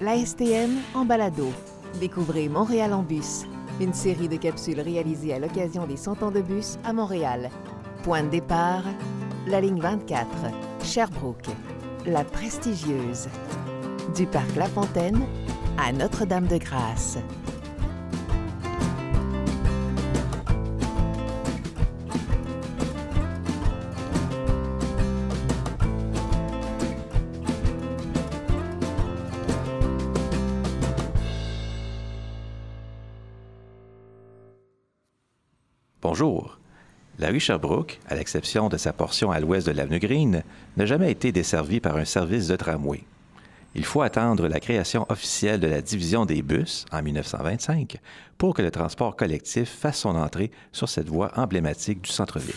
la STM en balado. Découvrez Montréal en bus, une série de capsules réalisées à l'occasion des 100 ans de bus à Montréal. Point de départ, la ligne 24, Sherbrooke, la prestigieuse. Du parc La Fontaine à Notre-Dame-de-Grâce. Bonjour. La rue Sherbrooke, à l'exception de sa portion à l'ouest de l'avenue Green, n'a jamais été desservie par un service de tramway. Il faut attendre la création officielle de la division des bus en 1925 pour que le transport collectif fasse son entrée sur cette voie emblématique du centre-ville.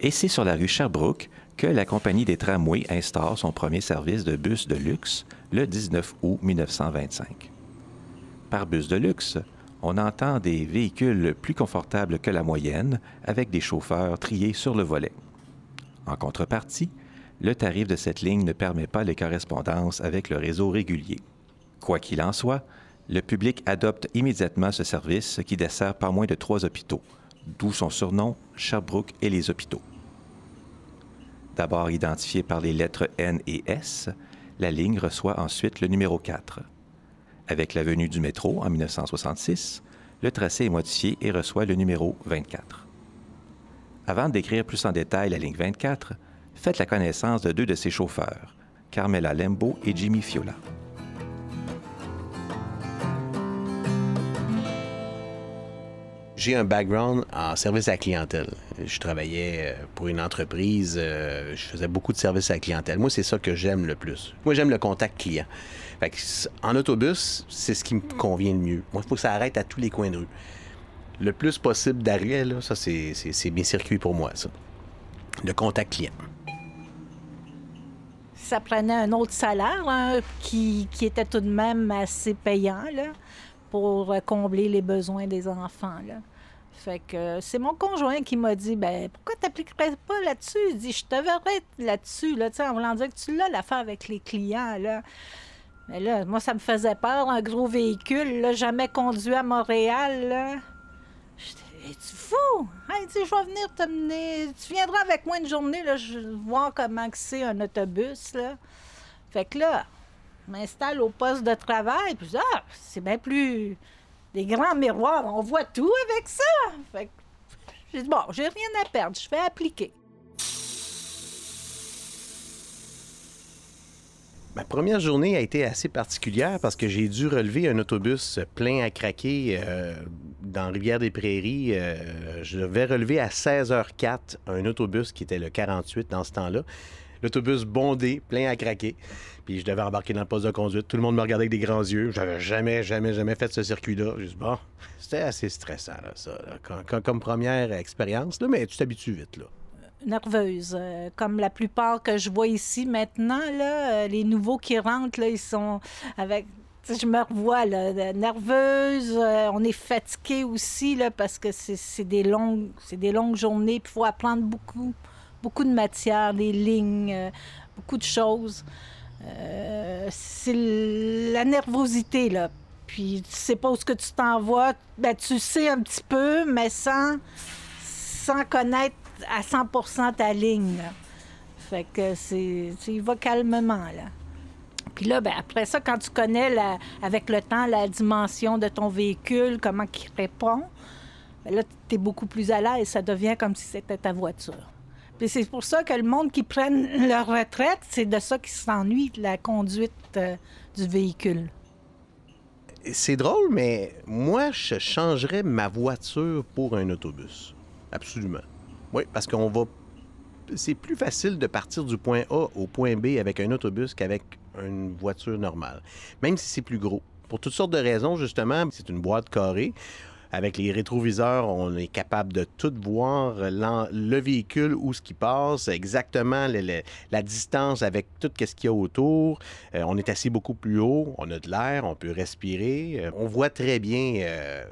Et c'est sur la rue Sherbrooke que la compagnie des tramways instaure son premier service de bus de luxe le 19 août 1925. Par bus de luxe, on entend des véhicules plus confortables que la moyenne avec des chauffeurs triés sur le volet. En contrepartie, le tarif de cette ligne ne permet pas les correspondances avec le réseau régulier. Quoi qu'il en soit, le public adopte immédiatement ce service qui dessert pas moins de trois hôpitaux, d'où son surnom Sherbrooke et les hôpitaux. D'abord identifiée par les lettres N et S, la ligne reçoit ensuite le numéro 4. Avec la venue du métro en 1966, le tracé est modifié et reçoit le numéro 24. Avant de décrire plus en détail la ligne 24, faites la connaissance de deux de ses chauffeurs, Carmela Lembo et Jimmy Fiola. J'ai un background en service à la clientèle. Je travaillais euh, pour une entreprise, euh, je faisais beaucoup de services à la clientèle. Moi, c'est ça que j'aime le plus. Moi, j'aime le contact client. Fait que, en autobus, c'est ce qui me convient le mieux. Moi, il faut que ça arrête à tous les coins de rue. Le plus possible d'arrêt, là, ça, c'est, c'est, c'est bien circuit pour moi, ça. Le contact client. ça prenait un autre salaire hein, qui, qui était tout de même assez payant là, pour euh, combler les besoins des enfants. Là. Fait que euh, c'est mon conjoint qui m'a dit ben pourquoi t'appliquerais pas là-dessus? Il dit je te verrais là-dessus, là, sais, en voulant dire que tu l'as l'affaire avec les clients. Là. Mais là, moi, ça me faisait peur, un gros véhicule, là, jamais conduit à Montréal. Là. Es-tu fou? Hey, dis, je vais venir te mener. Tu viendras avec moi une journée, là, je vais voir comment c'est un autobus, là. Fait que là, je m'installe au poste de travail, puis ah, c'est bien plus. Des grands miroirs, on voit tout avec ça. Fait que j'ai dit, bon, j'ai rien à perdre, je vais appliquer. Ma première journée a été assez particulière parce que j'ai dû relever un autobus plein à craquer euh, dans Rivière-des-Prairies. Euh, je devais relever à 16h04 un autobus qui était le 48 dans ce temps-là. L'autobus bondé, plein à craquer. Puis je devais embarquer dans le poste de conduite. Tout le monde me regardait avec des grands yeux. J'avais jamais, jamais, jamais fait ce circuit-là. Bon, c'était assez stressant, là, ça, comme, première expérience. Là, mais tu t'habitues vite, là. nerveuse. euh, comme la plupart que je vois ici maintenant, là, euh, les nouveaux qui rentrent, là, ils sont avec. Je me revois là, nerveuse. euh, on est fatigué aussi là, parce que c'est des longues, c'est des longues journées. Puis il faut apprendre beaucoup, beaucoup de matière, des lignes, euh, beaucoup de choses. Euh, c'est la nervosité là. Puis tu sais pas où ce que tu t'en vas. Ben, tu sais un petit peu, mais sans sans connaître à 100% ta ligne. Fait que c'est. Tu vas calmement, là. Puis là, ben, après ça, quand tu connais avec le temps la dimension de ton véhicule, comment il répond, ben là, tu es beaucoup plus à l'aise. Ça devient comme si c'était ta voiture. C'est pour ça que le monde qui prennent leur retraite, c'est de ça qu'ils s'ennuient, de la conduite euh, du véhicule. C'est drôle, mais moi, je changerais ma voiture pour un autobus. Absolument. Oui, parce qu'on va. C'est plus facile de partir du point A au point B avec un autobus qu'avec une voiture normale, même si c'est plus gros. Pour toutes sortes de raisons, justement, c'est une boîte carrée. Avec les rétroviseurs, on est capable de tout voir, le véhicule, où ce qui passe, exactement la distance avec tout ce qu'il y a autour. Euh, on est assis beaucoup plus haut, on a de l'air, on peut respirer. Euh, on voit très bien euh,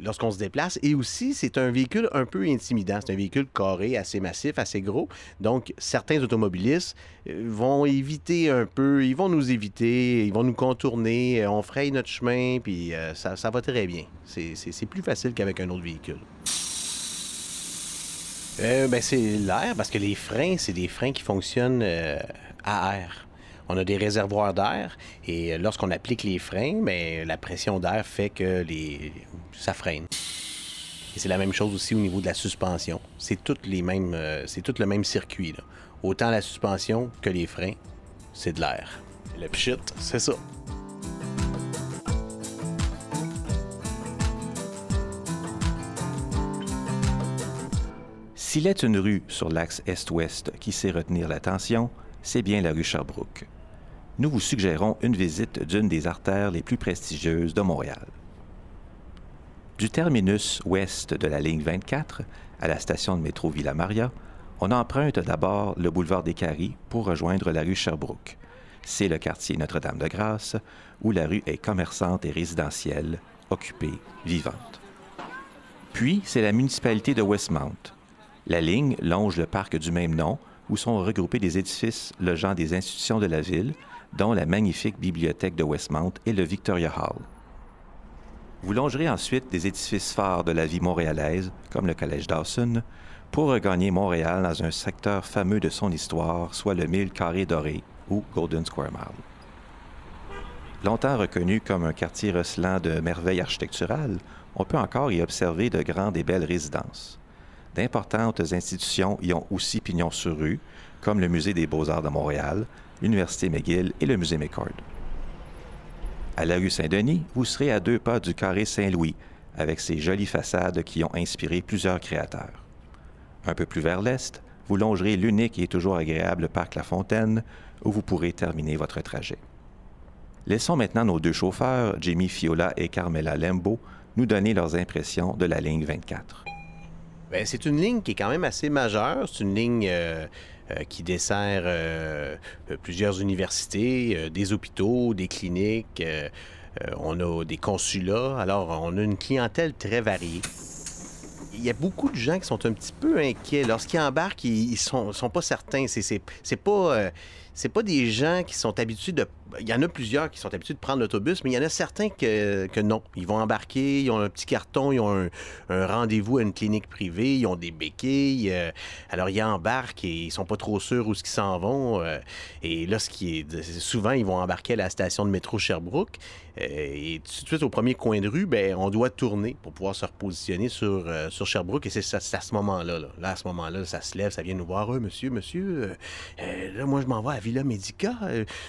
lorsqu'on se déplace. Et aussi, c'est un véhicule un peu intimidant. C'est un véhicule carré, assez massif, assez gros. Donc, certains automobilistes vont éviter un peu, ils vont nous éviter, ils vont nous contourner, on fraye notre chemin, puis ça, va très bien. Plus facile qu'avec un autre véhicule. Euh, ben, c'est l'air, parce que les freins, c'est des freins qui fonctionnent euh, à air. On a des réservoirs d'air et lorsqu'on applique les freins, ben, la pression d'air fait que les... ça freine. Et c'est la même chose aussi au niveau de la suspension. C'est toutes les mêmes, euh, c'est tout le même circuit. Autant la suspension que les freins, c'est de l'air. Le pchit, c'est ça. S'il est une rue sur l'axe est-ouest qui sait retenir l'attention, c'est bien la rue Sherbrooke. Nous vous suggérons une visite d'une des artères les plus prestigieuses de Montréal. Du terminus ouest de la ligne 24 à la station de métro Villa Maria, on emprunte d'abord le boulevard des Caries pour rejoindre la rue Sherbrooke. C'est le quartier Notre-Dame-de-Grâce où la rue est commerçante et résidentielle, occupée, vivante. Puis, c'est la municipalité de Westmount, la ligne longe le parc du même nom, où sont regroupés des édifices logeant des institutions de la ville, dont la magnifique bibliothèque de Westmount et le Victoria Hall. Vous longerez ensuite des édifices phares de la vie montréalaise, comme le Collège Dawson, pour regagner Montréal dans un secteur fameux de son histoire, soit le Mille Carré Doré ou Golden Square Mile. Longtemps reconnu comme un quartier recelant de merveilles architecturales, on peut encore y observer de grandes et belles résidences. D'importantes institutions y ont aussi pignon sur rue, comme le Musée des beaux-arts de Montréal, l'Université McGill et le Musée McCord. À la rue Saint-Denis, vous serez à deux pas du carré Saint-Louis, avec ses jolies façades qui ont inspiré plusieurs créateurs. Un peu plus vers l'est, vous longerez l'unique et toujours agréable parc La Fontaine, où vous pourrez terminer votre trajet. Laissons maintenant nos deux chauffeurs, Jamie Fiola et Carmela Lembo, nous donner leurs impressions de la ligne 24. Ben, c'est une ligne qui est quand même assez majeure. C'est une ligne euh, euh, qui dessert euh, plusieurs universités, des hôpitaux, des cliniques. on a des consulats. Alors, on a une clientèle très variée. Il y a beaucoup de gens qui sont un petit peu inquiets. Lorsqu'ils embarquent, ils, ne sont, pas certains. C'est pas c'est pas des gens qui sont habitués de il y en a plusieurs qui sont habitués de prendre l'autobus, mais il y en a certains que, que, non. Ils vont embarquer, ils ont un petit carton, ils ont un, rendez-vous à une clinique privée, ils ont des béquilles. Euh, alors, ils embarquent et ils sont pas trop sûrs où ce qu'ils s'en vont. Euh, et là, ce qui est, souvent, ils vont embarquer à la station de métro Sherbrooke. Euh, et tout de suite, au premier coin de rue, ben, on doit tourner pour pouvoir se repositionner sur, sur Sherbrooke. Et c'est à ce moment-là. Là. à ce moment-là, ça se lève, ça vient nous voir. monsieur, monsieur, là, moi, je m'en vais à Villa Medica.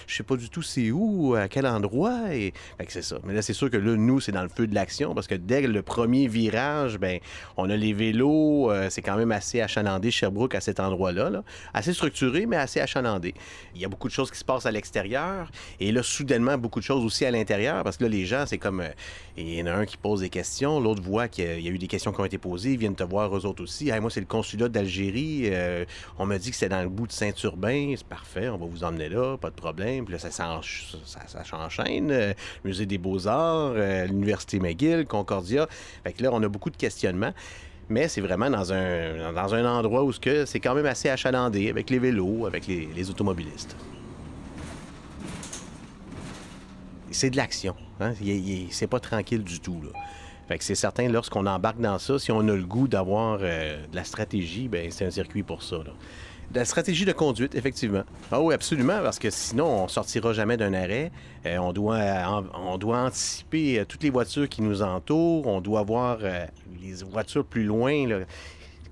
je sais pas du tout c'est où, à quel endroit. Et... c'est ça. Mais là, c'est sûr que là, nous, c'est dans le feu de l'action parce que dès le premier virage, ben, on a les vélos. Euh, c'est quand même assez achalandé, Sherbrooke, à cet endroit-là. Là. Assez structuré, mais assez achalandé. Il y a beaucoup de choses qui se passent à l'extérieur. Et là, soudainement, beaucoup de choses aussi à l'intérieur parce que là, les gens, c'est comme. Euh, il y en a un qui pose des questions, l'autre voit qu'il y a eu des questions qui ont été posées, ils viennent te voir eux autres aussi. moi, c'est le consulat d'Algérie. Euh, on m'a dit que c'est dans le bout de Saint-Urbain. C'est parfait, on va vous emmener là, pas de problème. Puis là, ça ça, s'enchaîne. Euh, Musée des Beaux-Arts, euh, l'Université McGill, Concordia. Fait là, on a beaucoup de questionnements. Mais c'est vraiment dans un, endroit où c'est quand même assez achalandé avec les vélos, avec les, automobilistes. C'est de l'action. Hein? C'est pas tranquille du tout. Là. Fait que c'est certain, lorsqu'on embarque dans ça, si on a le goût d'avoir euh, de la stratégie, ben c'est un circuit pour ça. De la stratégie de conduite, effectivement. Ah oui, absolument, parce que sinon, on sortira jamais d'un arrêt. Euh, on, doit, on doit anticiper euh, toutes les voitures qui nous entourent. On doit voir euh, les voitures plus loin.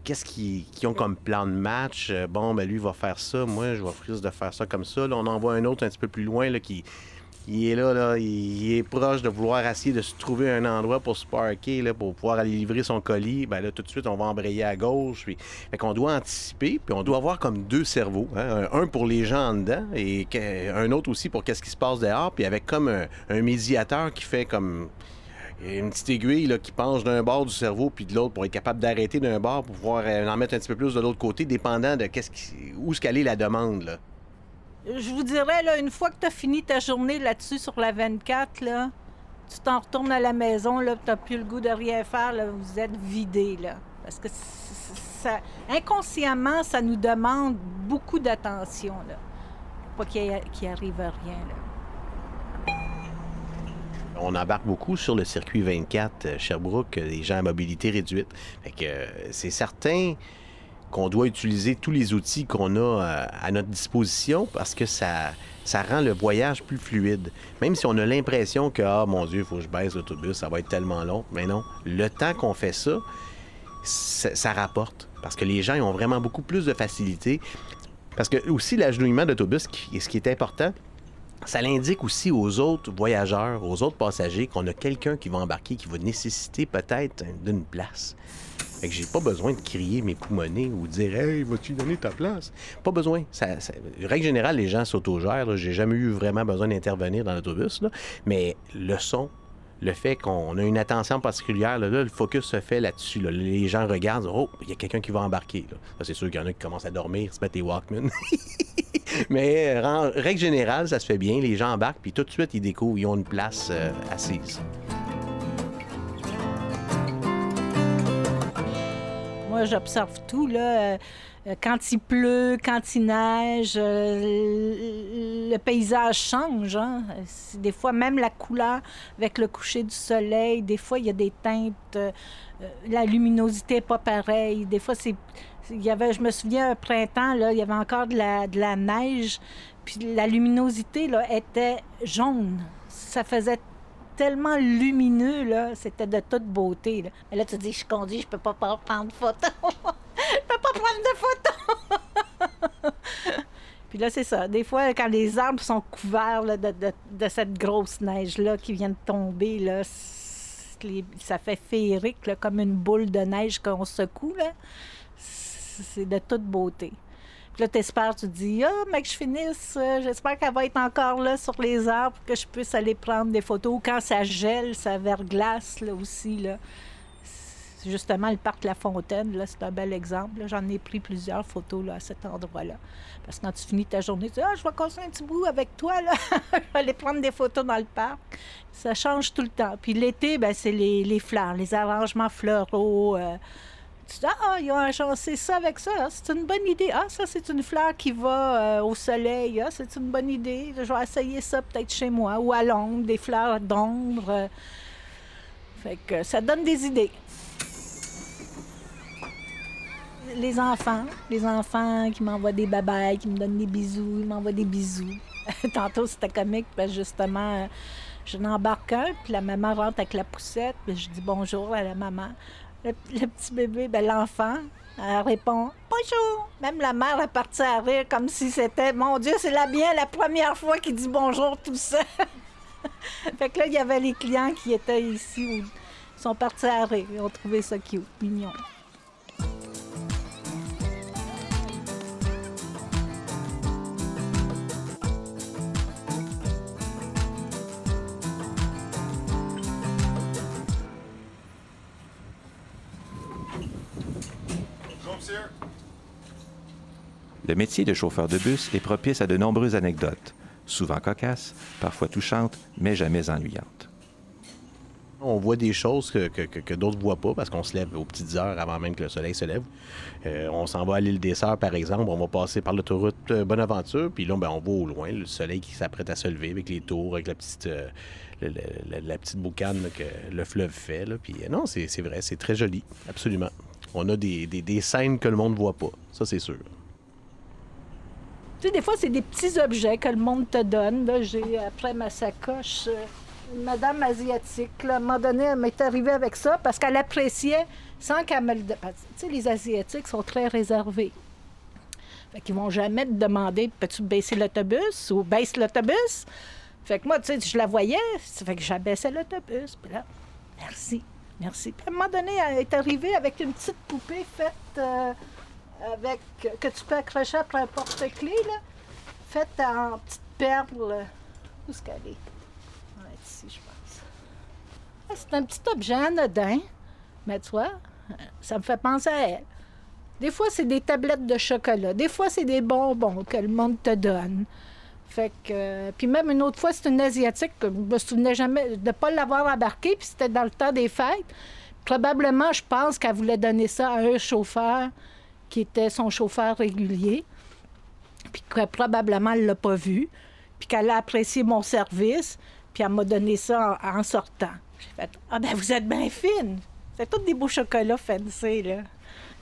Qu'est-ce qu'ils ont comme plan de match? bon, ben lui va faire ça. Moi, je vais offrir de faire ça comme ça. Là, on envoie un autre un petit peu plus loin là, qui il est là, il est proche de vouloir essayer de se trouver un endroit pour se parker, pour pouvoir aller livrer son colis. Ben là, tout de suite, on va embrayer à gauche. Puis... Fait qu'on doit anticiper, puis on doit avoir comme deux cerveaux. Hein. Un pour les gens en dedans et un autre aussi pour qu'est-ce qui se passe dehors, puis avec comme un, médiateur qui fait comme une petite aiguille qui penche d'un bord du cerveau puis de l'autre pour être capable d'arrêter d'un bord pour pouvoir euh, en mettre un petit peu plus de l'autre côté, dépendant de qu'est-ce qui, où la demande. Je vous dirais, là, une fois que tu as fini ta journée là-dessus sur la 24, là, tu t'en retournes à la maison, tu n'as plus le goût de rien faire, là, vous êtes vidé, là. Parce que ça, inconsciemment, ça nous demande beaucoup d'attention, là. Pas qu'il arrive rien, là. On embarque beaucoup sur le circuit 24 euh, Sherbrooke, les gens à mobilité réduite. Que euh, c'est certain qu'on doit utiliser tous les outils qu'on a euh, à notre disposition parce que ça, ça rend le voyage plus fluide. Même si on a l'impression que, ah mon Dieu, il faut que je baisse l'autobus, ça va être tellement long. Mais non, le temps qu'on fait ça, ça, rapporte. Parce que les gens ont vraiment beaucoup plus de facilité. Parce que aussi l'agenouillement d'autobus, ce qui est important, ça l'indique aussi aux autres voyageurs, aux autres passagers qu'on a quelqu'un qui va embarquer qui va nécessiter peut-être d'une place. Fait que j'ai pas besoin de crier mes poumonnés ou dire Hey, vas-tu donner ta place? Pas besoin. Règle générale, les gens s'autogèrent. J'ai jamais eu vraiment besoin d'intervenir dans l'autobus. Mais le son, le fait qu'on a une attention particulière, là, le focus se fait là-dessus. Les gens regardent, oh, il y a quelqu'un qui va embarquer. c'est sûr qu'il y en a qui commencent à dormir, se mettent des Walkman. Mais en règle générale, ça se fait bien. Les gens embarquent, puis tout de suite, ils découvrent, ils ont une place euh, assise. J'observe tout. Là. Euh, quand il pleut, quand il neige, euh, le paysage change. Hein. Des fois, même la couleur avec le coucher du soleil, des fois, il y a des teintes. Euh, la luminosité n'est pas pareille. Des fois, c'est. Il y avait, je me souviens, un printemps, là, il y avait encore de la, neige, puis la luminosité était jaune. Ça faisait tellement lumineux, là. C'était de toute beauté, là. Mais là, tu dis, je conduis, je peux pas prendre de photos. je peux pas prendre de photos. Puis là, c'est ça. Des fois, quand les arbres sont couverts de, cette grosse neige-là qui vient de tomber, là, ça fait féerique, comme une boule de neige qu'on secoue. C'est de toute beauté. Puis là, t'espères, tu dis, ah, mais que je finisse, euh, j'espère qu'elle va être encore là sur les arbres pour que je puisse aller prendre des photos. Quand ça gèle, ça verglace, là aussi, là. Justement, le parc La Fontaine, là, c'est un bel exemple. J'en ai pris plusieurs photos là, à cet endroit-là. Parce que quand tu finis ta journée, tu dis Ah, je vais casser un petit bout avec toi, là. je vais aller prendre des photos dans le parc. Ça change tout le temps. Puis l'été, ben, c'est les, fleurs, les arrangements floraux. Euh, tu dis, ah, ils ont agencé ça avec ça. Hein, c'est une bonne idée. Ah, ça, c'est une fleur qui va euh, au soleil. Ah, c'est une bonne idée. Je vais essayer ça peut-être chez moi ou à l'ombre, des fleurs d'ombre. Fait que ça donne des idées. Les enfants, les enfants qui m'envoient des babayes, qui me donnent des bisous, ils m'envoient des bisous. Tantôt, c'était comique, parce justement, je n'embarque un, puis la maman rentre avec la poussette, puis je dis bonjour à la maman le, petit bébé, ben, l'enfant, elle répond Bonjour. Même la mère est partie à rire comme si c'était Mon Dieu, c'est la bien la première fois qu'il dit bonjour tout ça. fait que là, il y avait les clients qui étaient ici ils sont partis à rire. Ils ont trouvé ça cute, mignon. Le métier de chauffeur de bus est propice à de nombreuses anecdotes, souvent cocasses, parfois touchantes, mais jamais ennuyantes. On voit des choses que, d'autres ne voient pas parce qu'on se lève aux petites heures avant même que le soleil se lève. Euh, on s'en va à l'île des Sœurs, par exemple. On va passer par l'autoroute euh, Bonaventure, puis là, ben, on voit au loin le soleil qui s'apprête à se lever avec les tours, avec la petite, euh, boucane que le fleuve fait. Puis non, c'est vrai, c'est très joli, absolument. On a des, des scènes que le monde ne voit pas, ça c'est sûr. Tu sais, des fois, c'est des petits objets que le monde te donne. J'ai, après ma sacoche, euh, une madame asiatique, là, à un moment donné, elle m'est arrivée avec ça parce qu'elle appréciait sans qu'elle me le... Tu sais, les Asiatiques sont très réservés. Fait qu'ils vont jamais te demander « Peux-tu baisser l'autobus? » ou « Baisse l'autobus? » Fait que moi, tu sais, je la voyais, ça fait que j'abaissais l'autobus. Puis là, merci, merci. Puis à un moment donné, elle est arrivée avec une petite poupée faite... Euh, avec que tu peux accrocher après un porte-clés, là, faite en petites perles. Où est-ce qu'elle est? Ouais, ici, je pense. Ah, C'est un petit objet anodin, mais tu vois, ça me fait penser à elle. Des fois, c'est des tablettes de chocolat. Des fois, c'est des bonbons que le monde te donne. Fait que... puis même une autre fois, c'est une Asiatique que je me souvenais jamais de ne pas l'avoir embarquée, puis c'était dans le temps des fêtes. Probablement, je pense qu'elle voulait donner ça à un chauffeur qui était son chauffeur régulier, puis que probablement elle l'a pas vu, puis qu'elle a apprécié mon service, puis elle m'a donné ça en, sortant. J'ai fait « Ah ben vous êtes bien fine! » C'est tous des beaux chocolats fancy, là.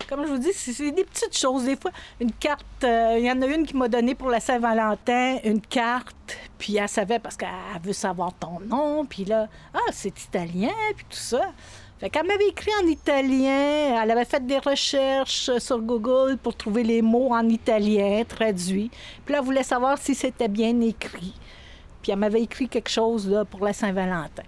Comme je vous dis, c'est c'est des petites choses. Des fois, une carte, euh, il y en a une qui m'a donné pour la Saint-Valentin, une carte, puis elle savait parce qu'elle veut savoir ton nom, puis là, ah, c'est italien, puis tout ça. Fait qu'elle m'avait écrit en italien, elle avait fait des recherches sur Google pour trouver les mots en italien traduits. Puis là, elle voulait savoir si c'était bien écrit. Puis elle m'avait écrit quelque chose là, pour la Saint-Valentin.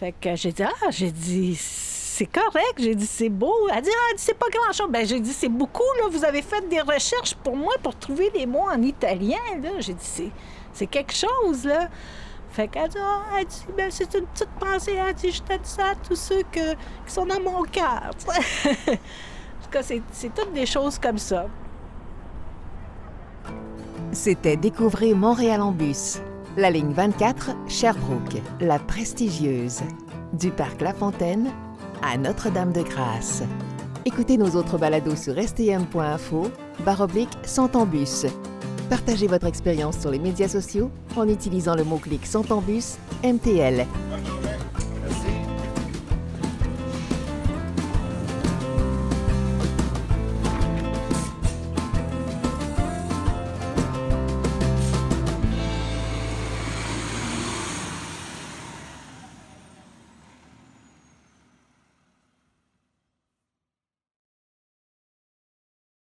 Fait que j'ai dit, ah, j'ai dit, c'est correct. J'ai dit, c'est beau. Elle dit, ah, c'est pas grand-chose. Ben, j'ai dit, c'est beaucoup, là. Vous avez fait des recherches pour moi pour trouver les mots en italien. J'ai dit, c'est quelque chose, là. Fait qu'elle dit, ben, c'est une petite pensée. Elle dit, je dis ça à tous ceux que- qui sont dans mon cœur. en tout cas, c'est, toutes des choses comme ça. C'était Découvrez Montréal en bus. La ligne 24, Sherbrooke, la prestigieuse. Du parc La Fontaine à Notre-Dame-de-Grâce. Écoutez nos autres balados sur stm.info, barre oblique, sont en bus. Partagez votre expérience sur les médias sociaux en utilisant le mot-clic sont en bus MTL.